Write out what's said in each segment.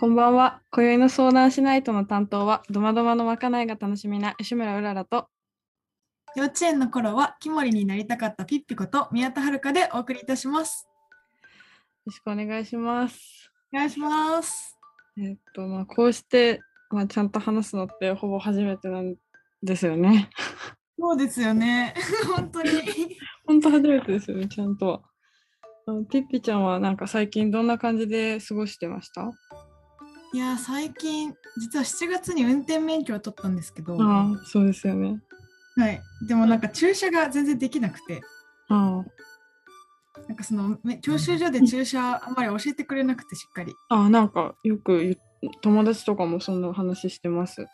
こんばんは。今宵の相談しないとの担当は、ドマドマのまかないが楽しみな吉村うららと、幼稚園の頃はキモリになりたかったピッピこと宮田遥でお送りいたします。よろしくお願いします。お願いします。えっと、まあ、こうして、まあ、ちゃんと話すのってほぼ初めてなんですよね。そうですよね。本当に。本当初めてですよね、ちゃんとは。ピッピちゃんはなんか最近どんな感じで過ごしてました？いや、最近、実は7月に運転免許を取ったんですけど、はああ、そうですよね。い。でもなんか駐車が全然できなくて、あなんかそのめ教習所で駐車あんまり教えてくれなくてしっかり。あ、あなんかよく友達とかもそんな話してます。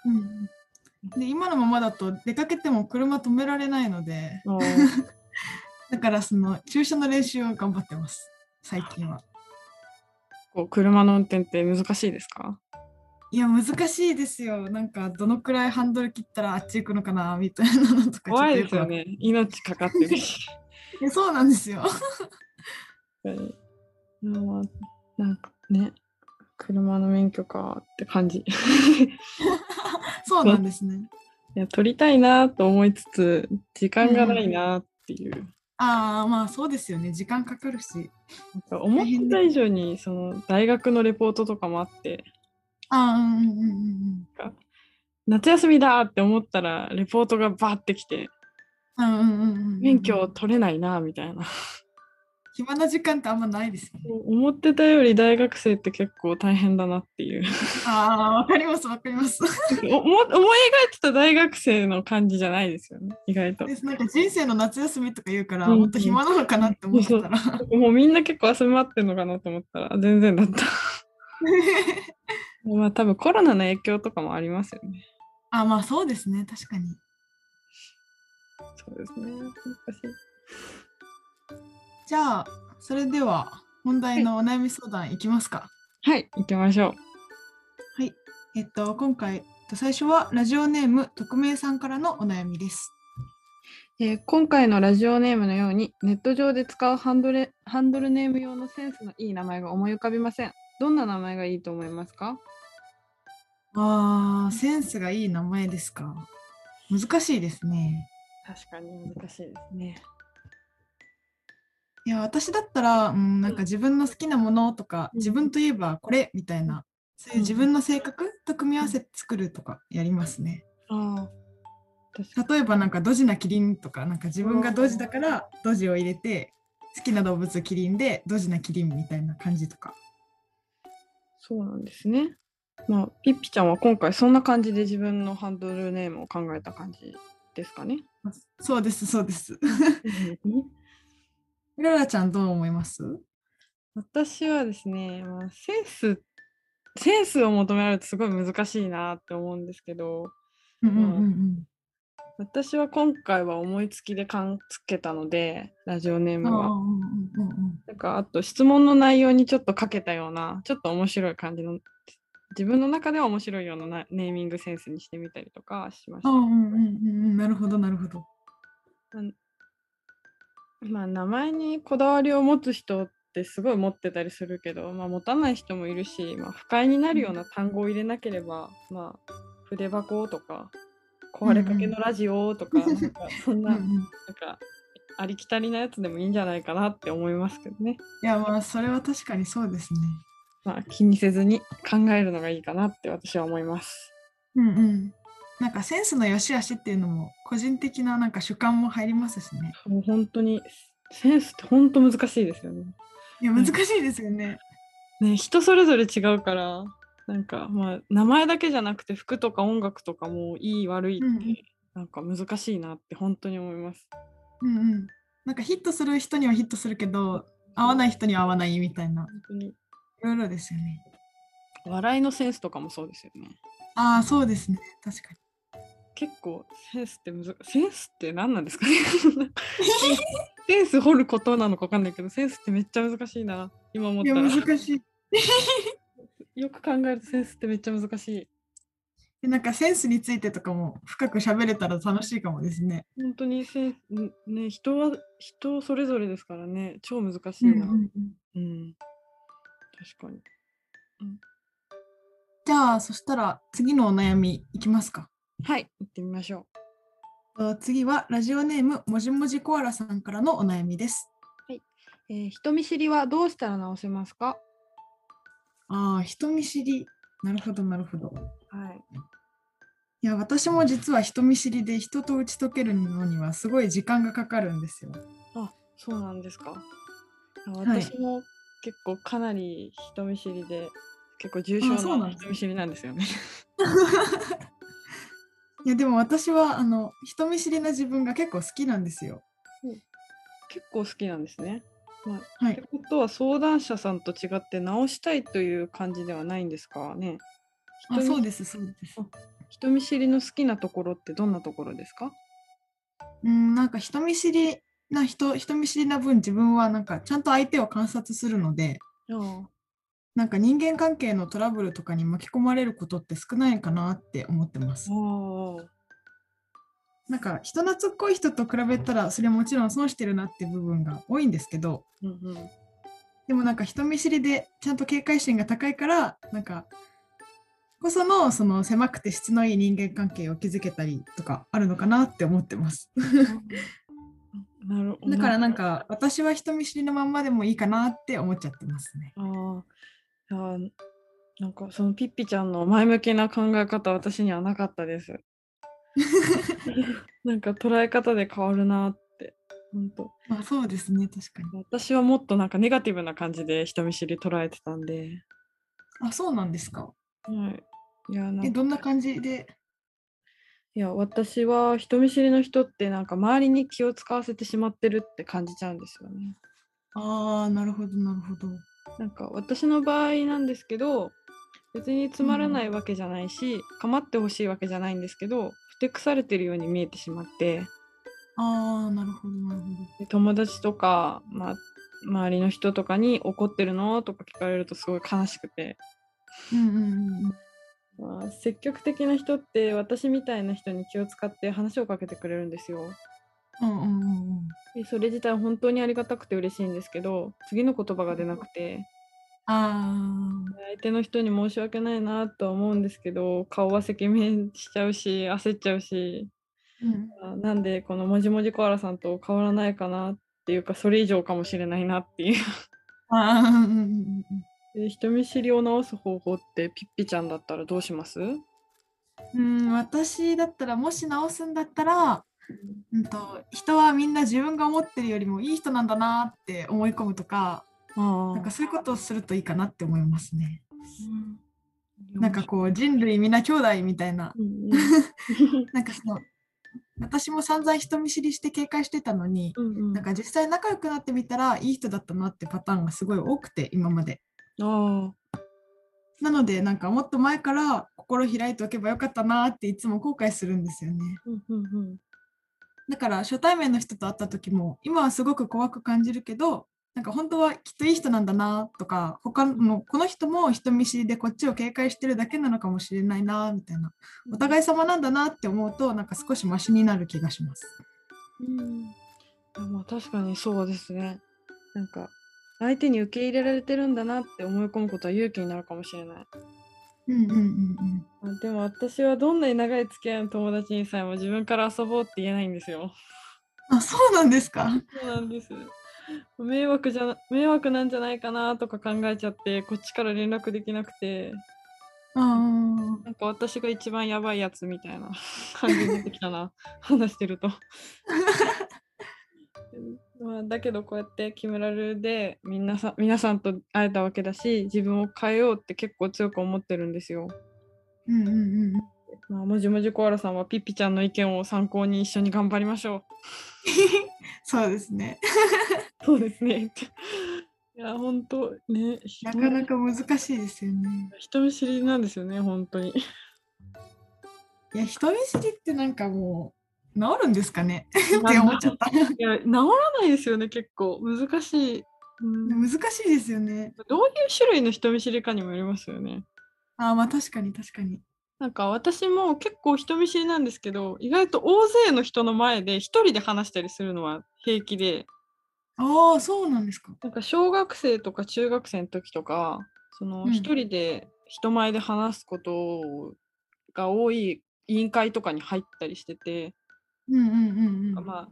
で、今のままだと出かけても車止められないので、ああ だからその駐車の練習を頑張ってます。最近は。こう車の運転って難しいですか？いや難しいですよ。なんかどのくらいハンドル切ったらあっち行くのかなみたいなのとか怖いですよね。命かかってるし。いやそうなんですよ。は いまあなんかね、車の免許かって感じ。い そうなんですね。や、取りたいなと思いつつ、時間がないなっていう。ああまあそうですよね。時間かかるし。思ってた以上に、その大学のレポートとかもあって、ああうんうんうんうん夏休みだって思ったら、レポートがバーってきて、うん。うんうんうんうん。免許取れないなみたいな。暇な時間ってあんまないですよね。思ってたより大学生って結構大変だなっていう。ああわかりますわかります。お思思い描いてた大学生の感じじゃないですよね、意外と。ですなんか人生の夏休みとか言うから、うんもっと暇なのかなって思ってたら。もうみんな結構遊び回ってんのかなと思ったら全然だった。まあ多分コロナの影響とかもありますよね。あまあそうですね確かに。そうですね。難しい。じゃあそれでは本題のお悩み相談いきますか。はい、行きましょう。はい。えっと、今回、えっと最初はラジオネーム、匿名さんからのお悩みです。えー今回のラジオネームのようにネット上で使うハンドレハンドルネーム用のセンスのいい名前が思い浮かびません。どんな名前がいいと思いますか？あー、センスがいい名前ですか。難しいですね。確かに難しいですね。いや、私だったら、うん、なんか自分の好きなものとか、うん自分といえばこれみたいな、そういう自分の性格と組み合わせて作るとかやりますね。あ例えばなんかドジなキリンとか、なんか自分がドジだからドジを入れて、好きな動物キリンでドジなキリンみたいな感じとか。そうなんですね。まあ、ピッピちゃんは今回そんな感じで自分のハンドルネームを考えた感じですかね。そうです、そうです。うららちゃんどう思います？私はですね、まあ、センス、センスを求められるとすごい難しいなって思うんですけど、うんうんうん私は今回は思いつきで勘つけたので、ラジオネーうん。ムは。うんうんうんなんかあと質問の内容にちょっとかけたような、ちょっと面白い感じの、自分の中では面白いようななネーミングセンスにしてみたりとかしました。うんうんうんうんうんなるほどなるほど。まあ名前にこだわりを持つ人ってすごい持ってたりするけど、まあ、持たない人もいるし、まあ、不快になるような単語を入れなければ、まあ筆箱とか壊れかけのラジオとか, なんかそんななんかありきたりなやつでもいいんじゃないかなって思いますけどね。いやまあそれは確かにそうですね。まあ気にせずに考えるのがいいかなって私は思います。うんうん。なんかセンスの良し悪しっていうのも個人的ななんか主観も入りますしね。もう本当にセンスって本当難しいですよね。いや難しいですよね。ね人それぞれ違うからなんかまあ名前だけじゃなくて服とか音楽とかもいい悪いって、うんうんなんか難しいなって本当に思います。うんうん。なんかヒットする人にはヒットするけど合わない人には合わないみたいな本当にいろいろですよね。笑いのセンスとかもそうですよね。ああそうですね確かに。結構センスってむずセンスって何なんですかね？センス掘ることなのか分かんないけどセンスってめっちゃ難しいな今思っいやたら難しい。よく考えるとセンスってめっちゃ難しいでなんかセンスについてとかも深く喋れたら楽しいかもですね。本当にセンね人は人それぞれですからね超難しいな、うんうんうんうん、確かに。うん、ゃあそしたら次のお悩みいきますか。はい、行ってみましょと次はラジオネームもじもじコアラさんからのお悩みです。う。えー人見知りはどうしたら直せますか？ああ、人見知り。なるほど、なるほど。はい。いや、私も実は人見知りで人と打ち解けるのにはすごい時間がかかるんですよ。あ、そうなんですか？私も結構かなり人見知りで、結構重症な人見知りなんですよね。いや、でも私はあの人見知りな自分が結構好きなんですよ。結構好きなんですね。まあ、はい。ってことは相談者さんと違って直したいという感じではないんですかね。あ、人見そうです、そうです。人見知りの好きなところってどんなところですか？うん、なんか人見知りな人、人見知りな分自分はなんかちゃんと相手を観察するので、あなんか人間関係のトラブルとかに巻き込まれることって少ないかなって思ってます。あなんか人懐っこい人と比べたらそれはもちろん損してるなって部分が多いんですけど、うんうん。でもなんか人見知りでちゃんと警戒心が高いからなんかこそのその狭くて質のいい人間関係を築けたりとかあるのかなって思ってます。なるほど。だからなんか私は人見知りのまんまでもいいかなって思っちゃってますね。あーあー、なんかそのピッピちゃんの前向きな考え方、私にはなかったです。なんか捉え方で変わるなって。本当まあそうですね確かに。私はもっとなんかネガティブな感じで人見知り捉えてたんで。あそうなんですか。はい。いや、なんどんな感じで？いや、私は人見知りの人ってなんか周りに気を使わせてしまってるって感じちゃうんですよね。ああなるほどなるほど。なんか私の場合なんですけど別につまらないわけじゃないし、構ってほしいわけじゃないんですけどふてくされてるように見えてしまってああなるほどなるほど。で友達とか、まあ、周りの人とかに怒ってるの？とか聞かれるとすごい悲しくて、うんうんうんまあ、積極的な人って私みたいな人に気を使って話をかけてくれるんですよ。うんうんうんうん。でそれ自体本当にありがたくて嬉しいんですけど次の言葉が出なくて。あ相手の人に申し訳ないなとは思うんですけど顔は赤面しちゃうし焦っちゃうし。あ、うん、あなんでこのもじもじコアラさんと変わらないかなっていうかそれ以上かもしれないなっていう。で人見知りを直す方法ってピッピちゃんだったらどうします？うん、私だったらもし直すんだったら、うん、と人はみんな自分が思ってるよりもいい人なんだなって思い込むとかあなんかそういうことをするといいかなって思いますね。うん。なんかこう人類みんな兄弟みたいな。うんうん。なんかその私も散々人見知りして警戒してたのにうんうん。なんか実際仲良くなってみたらいい人だったなってパターンがすごい多くて今まで。あなのでなんかもっと前から心開いておけばよかったなっていつも後悔するんですよね。ーうんうんうんだから初対面の人と会った時も今はすごく怖く感じるけどなんか本当はきっといい人なんだなとか他のこの人も人見知りでこっちを警戒してるだけなのかもしれないなみたいなお互い様なんだなって思うとなんか少しマシになる気がします。うんまあ確かにそうですね。なんか相手に受け入れられてるんだなって思い込むことは勇気になるかもしれない。うんうんうんでも私はどんなに長い付き合いの友達にさえも自分から遊ぼうって言えないんですよ。あそうなんですか？そうなんです。迷惑じゃな迷惑なんじゃないかなとか考えちゃってこっちから連絡できなくてなんか私が一番やばいやつみたいな感じになってきたな話してると。まあ、だけどこうやってキムラルでみんなさ皆さんと会えたわけだし自分を変えようって結構強く思ってるんですよ。うんうんうん。まあ、もじもじコアラさんはピッピちゃんの意見を参考に一緒に頑張りましょう。そうですね。そうですね。いや本当ねなかなか難しいですよね。人見知りなんですよね本当に。いや人見知りってなんかもう治るんですかね？って思っちゃった。いや治らないですよね結構難しい、うん難しいですよね。どういう種類の人見知りかにもよりますよね。あーまあ確かに確かに。なんか私も結構人見知りなんですけど意外と大勢の人の前で一人で話したりするのは平気でああそうなんですか。なんか小学生とか中学生の時とかそのうん一人で人前で話すことが多い委員会とかに入ったりしてて。まあ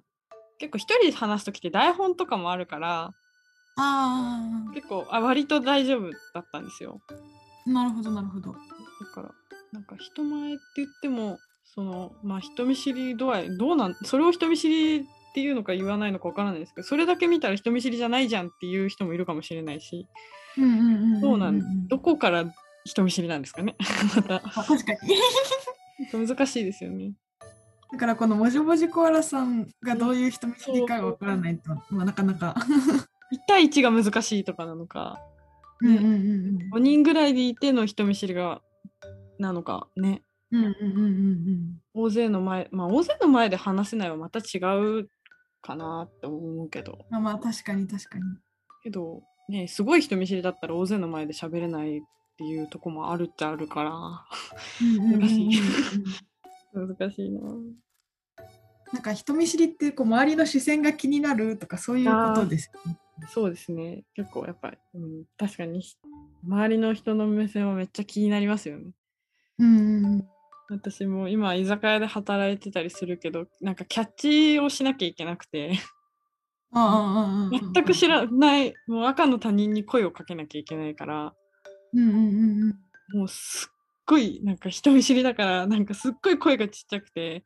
結構一人で話す時って台本とかもあるからあ結構あ割と大丈夫だったんですよ。あ、なるほどなるほど。だからなんか人前って言ってもそのまあ人見知り度合いどうなんそれを人見知りっていうのか言わないのかわからないですけどそれだけ見たら人見知りじゃないじゃんっていう人もいるかもしれないしうんうんうんうんうん。どうなんどこから人見知りなんですかねまたあ確かに。難しいですよね。だからこのもじもじコアラさんがどういう人見知りかがわからないと、まあ、なかなか。1対1が難しいとかなのか。うんうんうん5人ぐらいでいての人見知りがなのか。ね。うん。うんうんうんうん大勢の前まあ大勢の前で話せないはまた違うかなって思うけど。まあまあ確かに確かに。けどねすごい人見知りだったら大勢の前で喋れないっていうとこもあるっちゃあるから。難しい難しいななんか人見知りってこう周りの視線が気になるとかそういうことですよね。そうですね結構やっぱり、うん、確かに周りの人の目線はめっちゃ気になりますよねうん。私も今居酒屋で働いてたりするけどなんかキャッチをしなきゃいけなくてああ全く知らないもう赤の他人に声をかけなきゃいけないからうんうんうんうん。もうすっごいなんか人見知りだからなんかすっごい声がちっちゃくて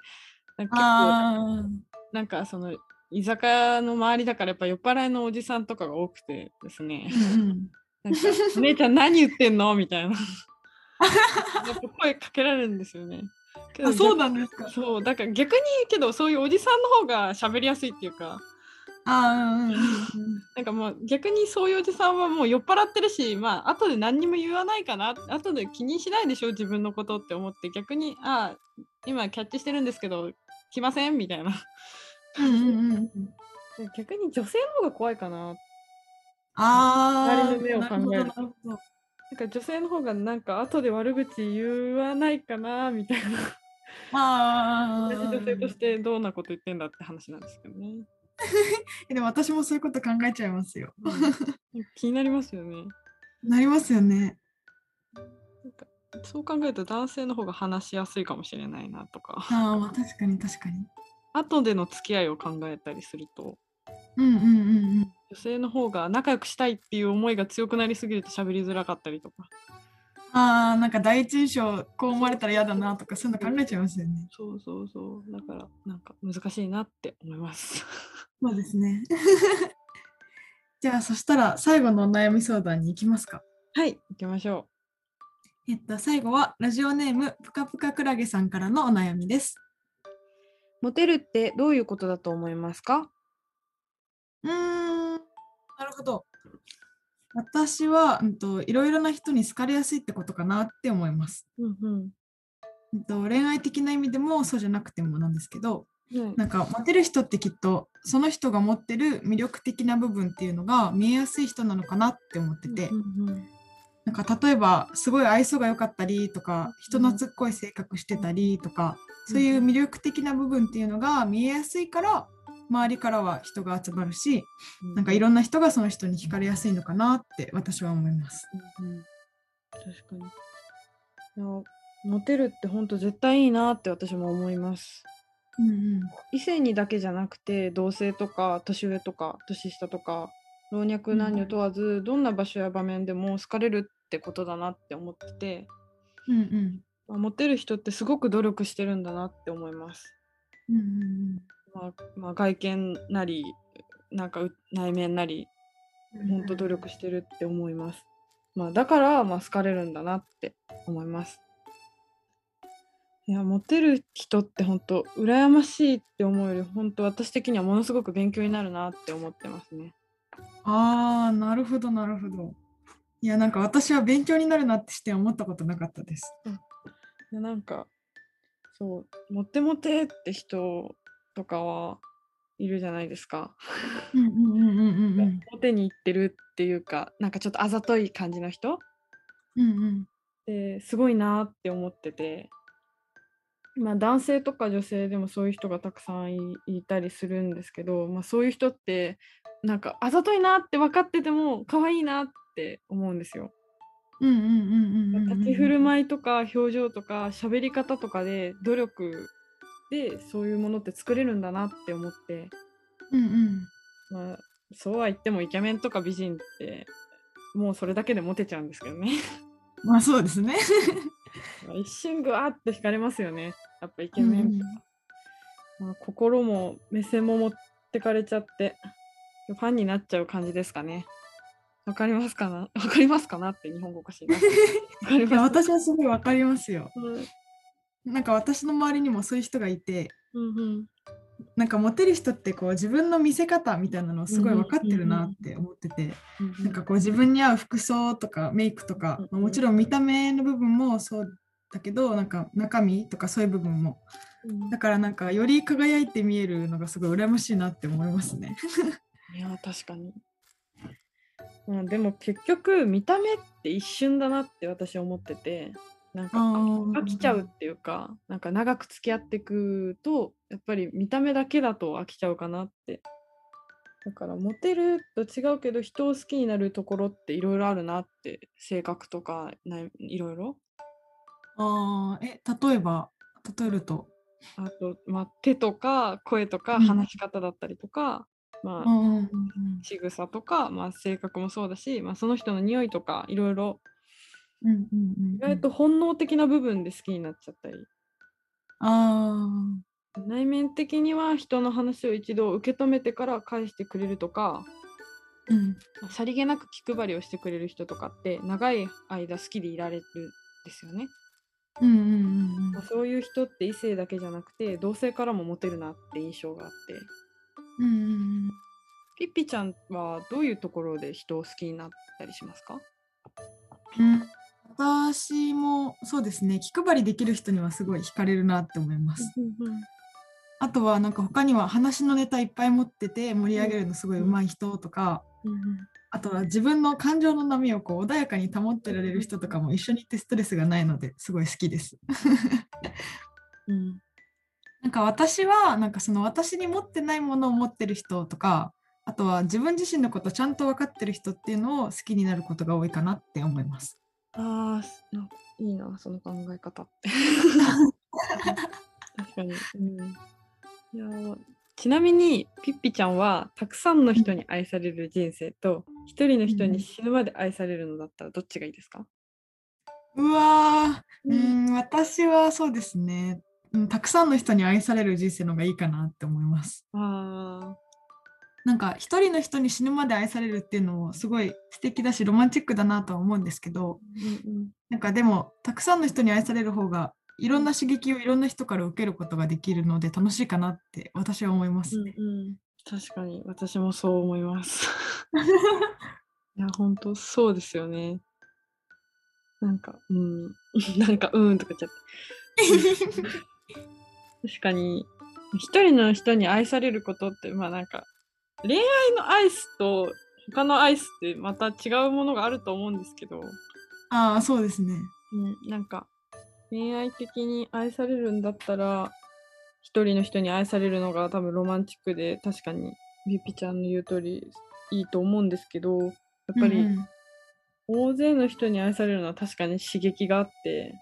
なんか結構あなんかその居酒屋の周りだからやっぱ酔っ払いのおじさんとかが多くてですねあ。うんうん。なんか「お姉ちゃん何言ってんの?」みたいな声かけられるんですよね。あそうなんですか。そうだから逆にけどそういうおじさんの方が喋りやすいっていうかあなんかもう逆にそういうおじさんはもう酔っ払ってるしまあ後で何にも言わないかな後で気にしないでしょ自分のことって思って逆にああ今キャッチしてるんですけど来ませんみたいなうんうんうんうん。逆に女性の方が怖いかなああ。の目を考えるとなんか女性の方がなんか後で悪口言わないかなみたいなああ。女性としてどんなこと言ってんだって話なんですけどね。えでも私もそういうこと考えちゃいますよ。気になりますよね。なりますよね。なんかそう考えると男性の方が話しやすいかもしれないなとかああ確かに確かに。後での付き合いを考えたりするとうんうんうんうん。女性の方が仲良くしたいっていう思いが強くなりすぎると喋りづらかったりとかああ、なんか第一印象こう思われたら嫌だなとかそういうの考えちゃいますよね。そうそうそうだからなんか難しいなって思います。そうですね。じゃあそしたら最後のお悩み相談に行きますか。はい行きましょえっと最後はラジオネームぷかぷかクラゲさんからのお悩みです。う。モテるってどういうことだと思いますか？うーん、なるほど。私は、うんと、いろいろな人に好かれやすいってことかなって思います。うんうん。うんと、恋愛的な意味でもそうじゃなくてもなんですけど、はい。なんかモテる人ってきっとその人が持ってる魅力的な部分っていうのが見えやすい人なのかなって思ってて、うんうんなん。か例えばすごい愛想が良かったりとか人懐っこい性格してたりとか、そういう魅力的な部分っていうのが見えやすいから周りからは人が集まるしうんなんかいろんな人がその人に惹かれやすいのかなって私は思います。うんうん確かに。モテるって本当絶対いいなって私も思います。うんうん異性にだけじゃなくて同性とか年上とか年下とか老若男女問わず、どんな場所や場面でも好かれるってことだなって思ってて、うんうんまあ、モテる人ってすごく努力してるんだなって思います。うんうんまあまあ、外見なりなんかう内面なりうん本当努力してるって思います。まあ、だから、まあ、好かれるんだなって思います。いや、モテる人って本当羨ましいって思うより、本当私的にはものすごく勉強になるなって思ってますね。ああなるほどなるほど。いやなんか私は勉強になるなって視点思ったことなかったです。でなんか、そう、モテモテって人とかはいるじゃないですか。うんうんうんうんうんうん。モテに行ってるっていうか、なんかちょっとあざとい感じの人？うんうん。ですごいなって思ってて、まあ、男性とか女性でもそういう人がたくさんいいたりするんですけど、まあ、そういう人ってなんかあざといなって分かってても可愛いなって思うんですよ。立ち振る舞いとか表情とか喋り方とかで努力でそういうものって作れるんだなって思って、うんうんまあ、そうは言ってもイケメンとか美人ってもうそれだけでモテちゃうんですけどね。まあそうですね。まあ一瞬ぐわーって惹かれますよね。やっぱイケメンとか。まあ、心も目線も持ってかれちゃってファンになっちゃう感じですかね。わかりますかな？わかりますかなって日本語おかしいな。わかりいやます私はすごいわかりますよ。うんなんか私の周りにもそういう人がいて、うんうん。なんかモテる人ってこう自分の見せ方みたいなのをすごい分かってるなって思ってて、うんなんかこう自分に合う服装とかメイクとか、まあもちろん見た目の部分もそうだけどなんか中身とかそういう部分も。うん。だからなんかより輝いて見えるのがすごい羨ましいなって思いますね。いや確かに。うん、でも結局見た目って一瞬だなって私は思っててなんか飽きちゃうっていうかなんか長く付き合っていくとやっぱり見た目だけだと飽きちゃうかなって。だからモテると違うけど人を好きになるところっていろいろあるなって性格とかないいろいろあーえ例えば例えると。あと、まあ、手とか声とかうん。話し方だったりとか、まあうんうんうん仕草とか、まあ、性格もそうだし、まあ、その人の匂いとかいろいろ意外と本能的な部分で好きになっちゃったり。あ内面的には人の話を一度受け止めてから返してくれるとかーうん。さりげなく気配りをしてくれる人とかって長い間好きでいられるんですよね、うんうんうん。まあ、そういう人って異性だけじゃなくて同性からもモテるなって印象があって。うんうんうん。ピッピちゃんはどういうところで人を好きになったりしますか？うん私もそうですね気配りできる人にはすごい惹かれるなって思います。あとはなんか他には話のネタいっぱい持ってて盛り上げるのすごい上手い人とか、あとは自分の感情の波をこう穏やかに保ってられる人とかも一緒にいてストレスがないのですごい好きです。うんなんか私はなんかその私に持ってないものを持ってる人とかあとは自分自身のことちゃんと分かってる人っていうのを好きになることが多いかなって思います。ああ、いいな、その考え方って。確かに。うん、いやーちなみに、ピッピちゃんは、たくさんの人に愛される人生と、一人の人に死ぬまで愛されるのだったら、どっちがいいですか、うわー、ううん。ん、私はそうですね、うん、たくさんの人に愛される人生の方がいいかなって思います。あなんか一人の人に死ぬまで愛されるっていうのもすごい素敵だしロマンチックだなとは思うんですけどーうんうんなんかでもたくさんの人に愛される方がいろんな刺激をいろんな人から受けることができるので楽しいかなって私は思いますね。うんうん、確かに、私もそう思います。いや、本当そうですよね。なんか、うん、なんか、うんとか言っちゃって。確かに、一人の人に愛されることって、まあなんか、恋愛のアイスと他のアイスってまた違うものがあると思うんですけど、ああそうですね。うん、なんか、恋愛的に愛されるんだったら、一人の人に愛されるのが多分ロマンチックで、確かにビピちゃんの言う通りいいと思うんですけど、やっぱり、うんうん大勢の人に愛されるのは確かに刺激があって、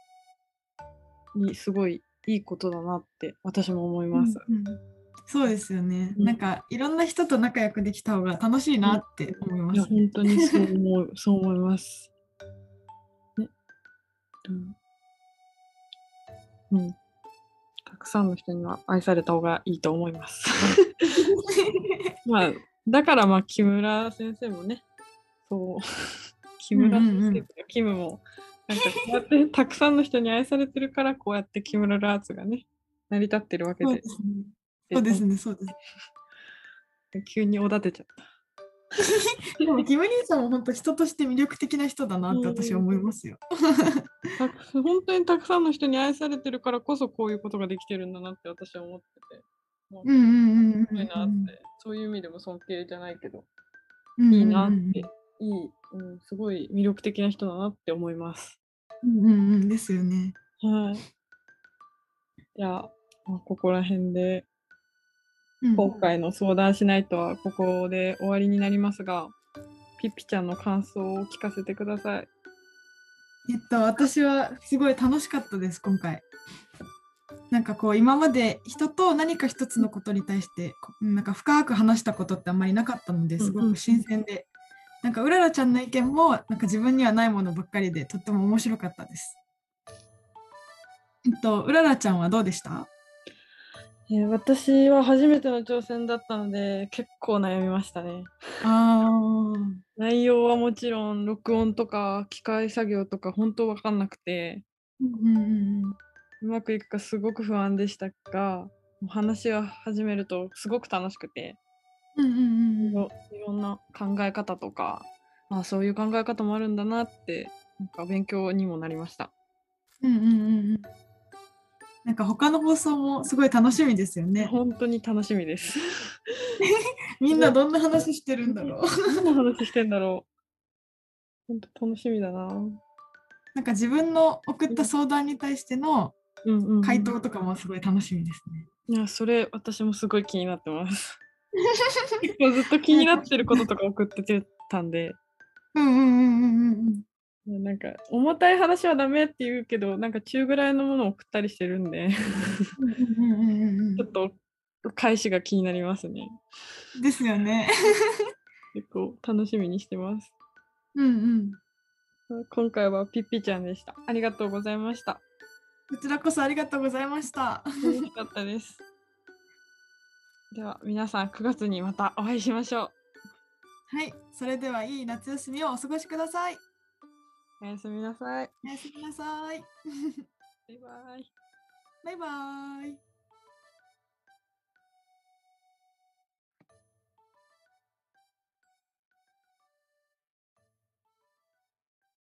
にすごいいいことだなって私も思います。うんうんそうですよね。うんなんかいろんな人と仲良くできた方が楽しいなって思います。本当にそう思う、そう思います。ね。うん。うん。たくさんの人には愛された方がいいと思います。まあ、だからまあ、木村先生もね、そう、木村先生とか、キムも、なんかこうやってたくさんの人に愛されてるから、こうやって木村ラーツがね、成り立ってるわけでそうで。すね。そうです。急におだてちゃった。でもキム・リンさんも本当人として魅力的な人だなって私は思いますよ。本当にたくさんの人に愛されてるからこそこういうことができてるんだなって私は思ってて、まあうんうんうんいなって、そういう意味でも尊敬じゃないけど、うん。いいなって、うんいい、うん、すごい魅力的な人だなって思います。うんうんうんですよね。はい。じゃあ、まあ、ここら辺で、うん今回の相談しないとはここで終わりになりますが、ピッピちゃんの感想を聞かせてください。えっと、私はすごい楽しかったです、今回。なんかこう、今まで人と何か一つのことに対して、こなんか深く話したことってあんまりなかったので、すごく新鮮で、なんかうららちゃんの意見も、なんか自分にはないものばっかりで、とっても面白かったです。えっと、うららちゃんはどうでした？えー私は初めての挑戦だったので結構悩みましたね。あ内容はもちろん録音とか機械作業とか本当分かんなくてうんうんうんうまくいくかすごく不安でしたがもう話を始めるとすごく楽しくてうんうんうんうんいろんな考え方とかあそういう考え方もあるんだなってなんか勉強にもなりました。うんうんうんうんなんか他の放送もすごい楽しみですよね。本当に楽しみです。みんなどんな話してるんだろう。何の話してんだろう。本当楽しみだな。なんか自分の送った相談に対しての回答とかもすごい楽しみですね。いや、それ私もすごい気になってます。結構ずっと気になってることとか送ってたんで、うんうんうんうんうんなんか重たい話はダメって言うけど、なんか中ぐらいのものを送ったりしてるんで、ちょっと返しが気になりますね。うんですよね。結構楽しみにしてます。うんうん。今回はピッピちゃんでした。ありがとうございました。こちらこそありがとうございました。楽しかったです。では皆さん9月にまたお会いしましょう。はい、それではいい夏休みをお過ごしください。おやすみなさい。おやすみなさい。バイバイ。バイバイ。